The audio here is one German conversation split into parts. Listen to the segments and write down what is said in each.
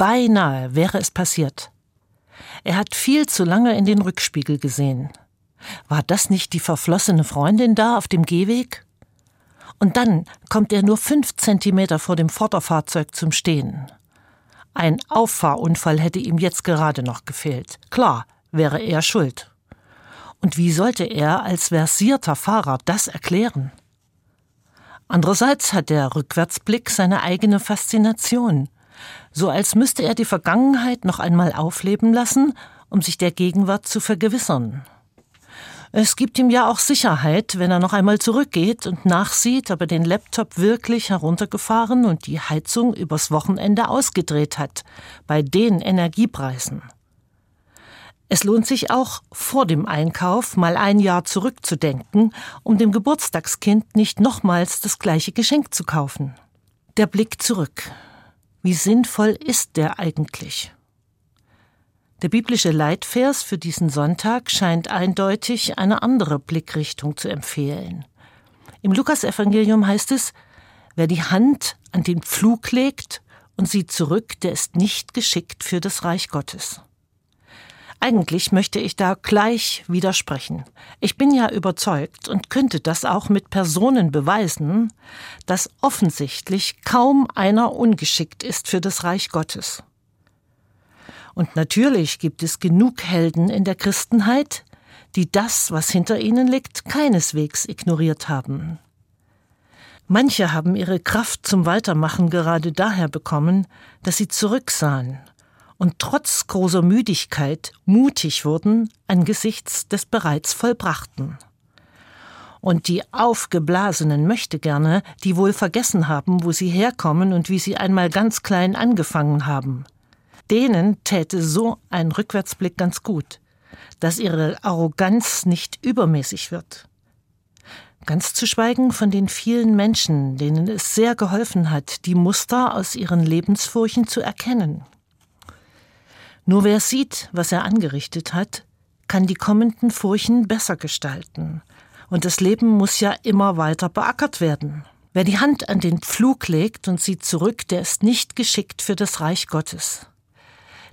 Beinahe wäre es passiert. Er hat viel zu lange in den Rückspiegel gesehen. War das nicht die verflossene Freundin da auf dem Gehweg? Und dann kommt er nur fünf Zentimeter vor dem Vorderfahrzeug zum Stehen. Ein Auffahrunfall hätte ihm jetzt gerade noch gefehlt. Klar, wäre er schuld. Und wie sollte er als versierter Fahrer das erklären? Andererseits hat der Rückwärtsblick seine eigene Faszination, so als müsste er die Vergangenheit noch einmal aufleben lassen, um sich der Gegenwart zu vergewissern. Es gibt ihm ja auch Sicherheit, wenn er noch einmal zurückgeht und nachsieht, ob er den Laptop wirklich heruntergefahren und die Heizung übers Wochenende ausgedreht hat, bei den Energiepreisen. Es lohnt sich auch, vor dem Einkauf mal ein Jahr zurückzudenken, um dem Geburtstagskind nicht nochmals das gleiche Geschenk zu kaufen. Der Blick zurück. Wie sinnvoll ist der eigentlich? Der biblische Leitvers für diesen Sonntag scheint eindeutig eine andere Blickrichtung zu empfehlen. Im Lukasevangelium heißt es, wer die Hand an den Pflug legt und sieht zurück, der ist nicht geschickt für das Reich Gottes. Eigentlich möchte ich da gleich widersprechen. Ich bin ja überzeugt und könnte das auch mit Personen beweisen, dass offensichtlich kaum einer ungeschickt ist für das Reich Gottes. Und natürlich gibt es genug Helden in der Christenheit, die das, was hinter ihnen liegt, keineswegs ignoriert haben. Manche haben ihre Kraft zum Weitermachen gerade daher bekommen, dass sie zurücksahen und trotz großer Müdigkeit mutig wurden angesichts des bereits Vollbrachten. Und die aufgeblasenen Möchtegerne, die wohl vergessen haben, wo sie herkommen und wie sie einmal ganz klein angefangen haben. Denen täte so ein Rückwärtsblick ganz gut, dass ihre Arroganz nicht übermäßig wird. Ganz zu schweigen von den vielen Menschen, denen es sehr geholfen hat, die Muster aus ihren Lebensfurchen zu erkennen. Nur wer sieht, was er angerichtet hat, kann die kommenden Furchen besser gestalten. Und das Leben muss ja immer weiter beackert werden. Wer die Hand an den Pflug legt und sieht zurück, der ist nicht geschickt für das Reich Gottes.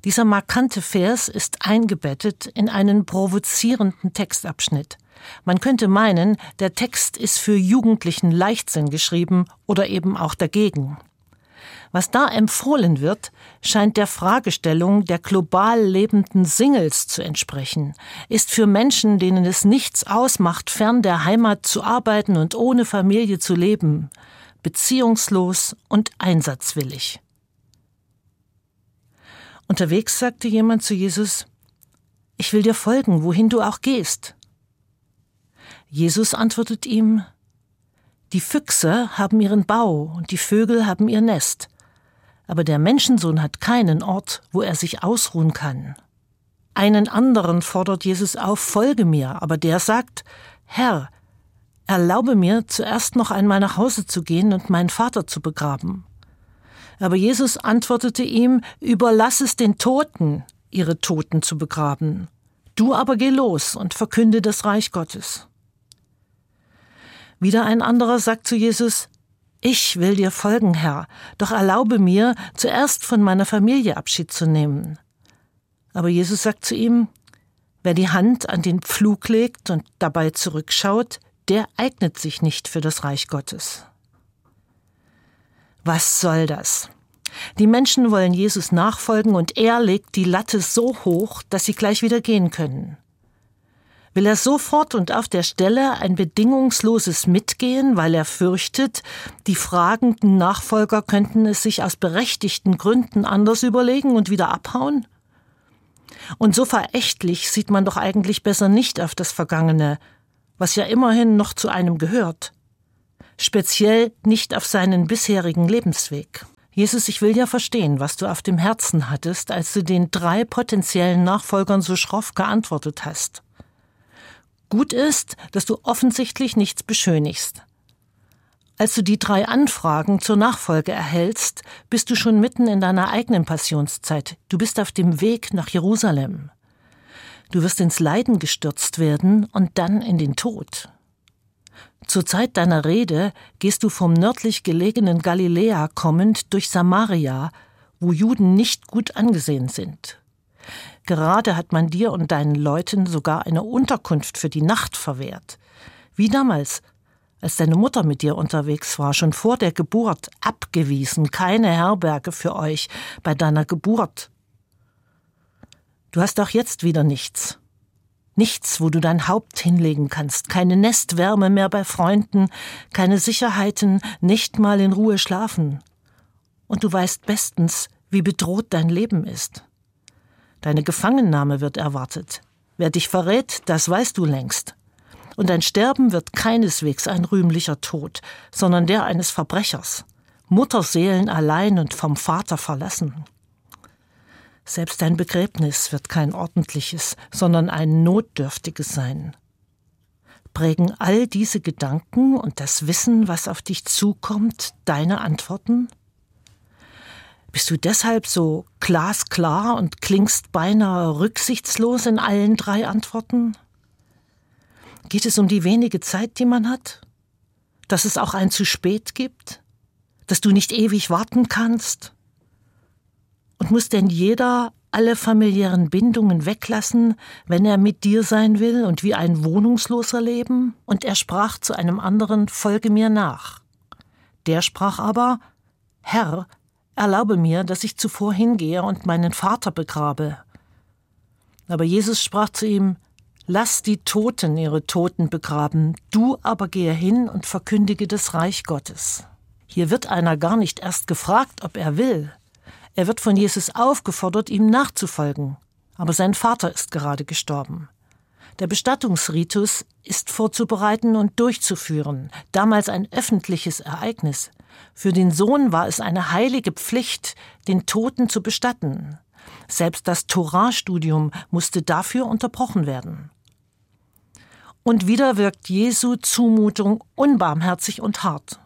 Dieser markante Vers ist eingebettet in einen provozierenden Textabschnitt. Man könnte meinen, der Text ist für jugendlichen Leichtsinn geschrieben oder eben auch dagegen. Was da empfohlen wird, scheint der Fragestellung der global lebenden Singles zu entsprechen, ist für Menschen, denen es nichts ausmacht, fern der Heimat zu arbeiten und ohne Familie zu leben, beziehungslos und einsatzwillig. Unterwegs sagte jemand zu Jesus, Ich will dir folgen, wohin du auch gehst. Jesus antwortet ihm, Die Füchse haben ihren Bau und die Vögel haben ihr Nest, aber der Menschensohn hat keinen Ort, wo er sich ausruhen kann. Einen anderen fordert Jesus auf, folge mir, aber der sagt, Herr, erlaube mir zuerst noch einmal nach Hause zu gehen und meinen Vater zu begraben. Aber Jesus antwortete ihm, überlass es den Toten, ihre Toten zu begraben. Du aber geh los und verkünde das Reich Gottes. Wieder ein anderer sagt zu Jesus, ich will dir folgen, Herr, doch erlaube mir, zuerst von meiner Familie Abschied zu nehmen. Aber Jesus sagt zu ihm, wer die Hand an den Pflug legt und dabei zurückschaut, der eignet sich nicht für das Reich Gottes. Was soll das? Die Menschen wollen Jesus nachfolgen und er legt die Latte so hoch, dass sie gleich wieder gehen können. Will er sofort und auf der Stelle ein bedingungsloses Mitgehen, weil er fürchtet, die fragenden Nachfolger könnten es sich aus berechtigten Gründen anders überlegen und wieder abhauen? Und so verächtlich sieht man doch eigentlich besser nicht auf das Vergangene, was ja immerhin noch zu einem gehört. Speziell nicht auf seinen bisherigen Lebensweg. Jesus, ich will ja verstehen, was du auf dem Herzen hattest, als du den drei potenziellen Nachfolgern so schroff geantwortet hast. Gut ist, dass du offensichtlich nichts beschönigst. Als du die drei Anfragen zur Nachfolge erhältst, bist du schon mitten in deiner eigenen Passionszeit. Du bist auf dem Weg nach Jerusalem. Du wirst ins Leiden gestürzt werden und dann in den Tod. Zur Zeit deiner Rede gehst du vom nördlich gelegenen Galiläa kommend durch Samaria wo Juden nicht gut angesehen sind. Gerade hat man dir und deinen Leuten sogar eine Unterkunft für die Nacht verwehrt. Wie damals, als deine Mutter mit dir unterwegs war, schon vor der Geburt, abgewiesen, keine Herberge für euch bei deiner Geburt. Du hast auch jetzt wieder nichts. Nichts, wo du dein Haupt hinlegen kannst, keine Nestwärme mehr bei Freunden, keine Sicherheiten, nicht mal in Ruhe schlafen. Und du weißt bestens, wie bedroht dein Leben ist. Deine Gefangennahme wird erwartet. Wer dich verrät, das weißt du längst. Und dein Sterben wird keineswegs ein rühmlicher Tod, sondern der eines Verbrechers. Mutterseelen allein und vom Vater verlassen. Selbst dein Begräbnis wird kein ordentliches, sondern ein notdürftiges sein. Prägen all diese Gedanken und das Wissen, was auf dich zukommt, deine Antworten? Bist du deshalb so glasklar und klingst beinahe rücksichtslos in allen drei Antworten? Geht es um die wenige Zeit, die man hat? Dass es auch ein zu spät gibt? Dass du nicht ewig warten kannst? Und muss denn jeder alle familiären Bindungen weglassen, wenn er mit dir sein will und wie ein Wohnungsloser leben? Und er sprach zu einem anderen, folge mir nach. Der sprach aber, Herr, Erlaube mir, dass ich zuvor hingehe und meinen Vater begrabe. Aber Jesus sprach zu ihm, Lass die Toten ihre Toten begraben, du aber gehe hin und verkündige das Reich Gottes. Hier wird einer gar nicht erst gefragt, ob er will. Er wird von Jesus aufgefordert, ihm nachzufolgen. Aber sein Vater ist gerade gestorben. Der Bestattungsritus ist vorzubereiten und durchzuführen, damals ein öffentliches Ereignis. Für den Sohn war es eine heilige Pflicht, den Toten zu bestatten. Selbst das Torahstudium musste dafür unterbrochen werden. Und wieder wirkt Jesu Zumutung unbarmherzig und hart.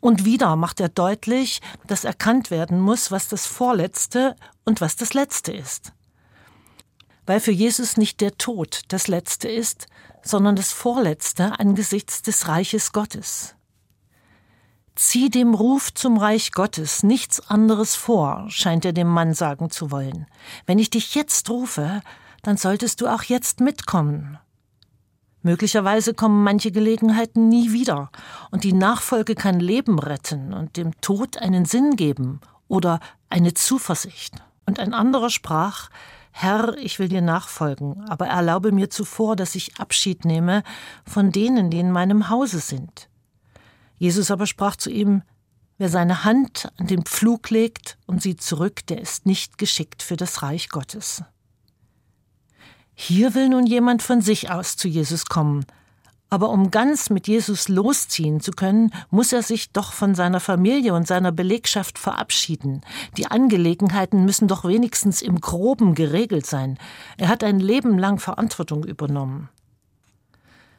Und wieder macht er deutlich, dass erkannt werden muss, was das Vorletzte und was das Letzte ist weil für Jesus nicht der Tod das Letzte ist, sondern das Vorletzte angesichts des Reiches Gottes. Zieh dem Ruf zum Reich Gottes nichts anderes vor, scheint er dem Mann sagen zu wollen. Wenn ich dich jetzt rufe, dann solltest du auch jetzt mitkommen. Möglicherweise kommen manche Gelegenheiten nie wieder, und die Nachfolge kann Leben retten und dem Tod einen Sinn geben oder eine Zuversicht. Und ein anderer sprach, Herr, ich will dir nachfolgen, aber erlaube mir zuvor, dass ich Abschied nehme von denen, die in meinem Hause sind. Jesus aber sprach zu ihm, Wer seine Hand an den Pflug legt und sieht zurück, der ist nicht geschickt für das Reich Gottes. Hier will nun jemand von sich aus zu Jesus kommen, aber um ganz mit Jesus losziehen zu können, muss er sich doch von seiner Familie und seiner Belegschaft verabschieden. Die Angelegenheiten müssen doch wenigstens im groben geregelt sein. Er hat ein Leben lang Verantwortung übernommen.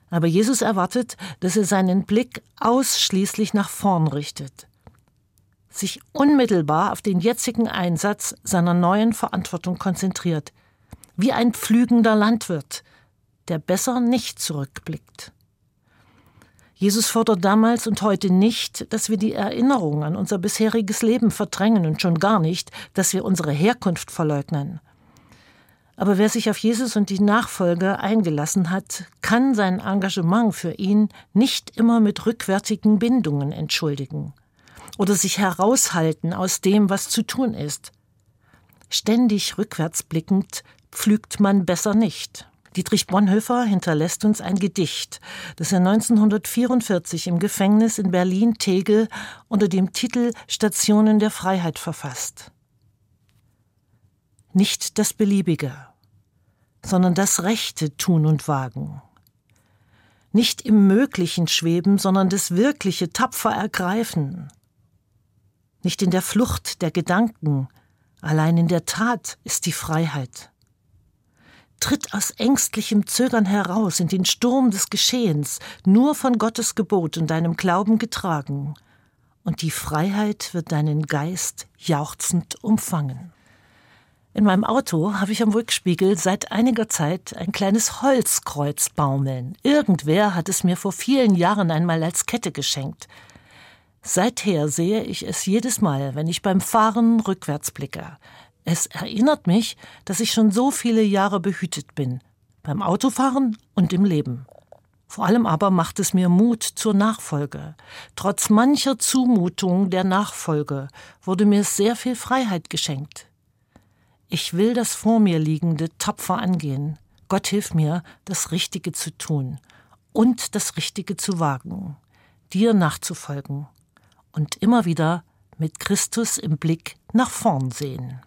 Aber Jesus erwartet, dass er seinen Blick ausschließlich nach vorn richtet, sich unmittelbar auf den jetzigen Einsatz seiner neuen Verantwortung konzentriert, wie ein pflügender Landwirt, der besser nicht zurückblickt. Jesus fordert damals und heute nicht, dass wir die Erinnerung an unser bisheriges Leben verdrängen und schon gar nicht, dass wir unsere Herkunft verleugnen. Aber wer sich auf Jesus und die Nachfolge eingelassen hat, kann sein Engagement für ihn nicht immer mit rückwärtigen Bindungen entschuldigen oder sich heraushalten aus dem, was zu tun ist. Ständig rückwärts blickend pflügt man besser nicht. Dietrich Bonhoeffer hinterlässt uns ein Gedicht, das er 1944 im Gefängnis in Berlin-Tegel unter dem Titel Stationen der Freiheit verfasst. Nicht das Beliebige, sondern das Rechte tun und wagen. Nicht im Möglichen schweben, sondern das Wirkliche tapfer ergreifen. Nicht in der Flucht der Gedanken, allein in der Tat ist die Freiheit tritt aus ängstlichem Zögern heraus in den Sturm des Geschehens, nur von Gottes Gebot und deinem Glauben getragen, und die Freiheit wird deinen Geist jauchzend umfangen. In meinem Auto habe ich am Rückspiegel seit einiger Zeit ein kleines Holzkreuz baumeln. Irgendwer hat es mir vor vielen Jahren einmal als Kette geschenkt. Seither sehe ich es jedes Mal, wenn ich beim Fahren rückwärts blicke. Es erinnert mich, dass ich schon so viele Jahre behütet bin, beim Autofahren und im Leben. Vor allem aber macht es mir Mut zur Nachfolge. Trotz mancher Zumutung der Nachfolge wurde mir sehr viel Freiheit geschenkt. Ich will das vor mir liegende tapfer angehen. Gott hilf mir, das Richtige zu tun und das Richtige zu wagen, dir nachzufolgen und immer wieder mit Christus im Blick nach vorn sehen.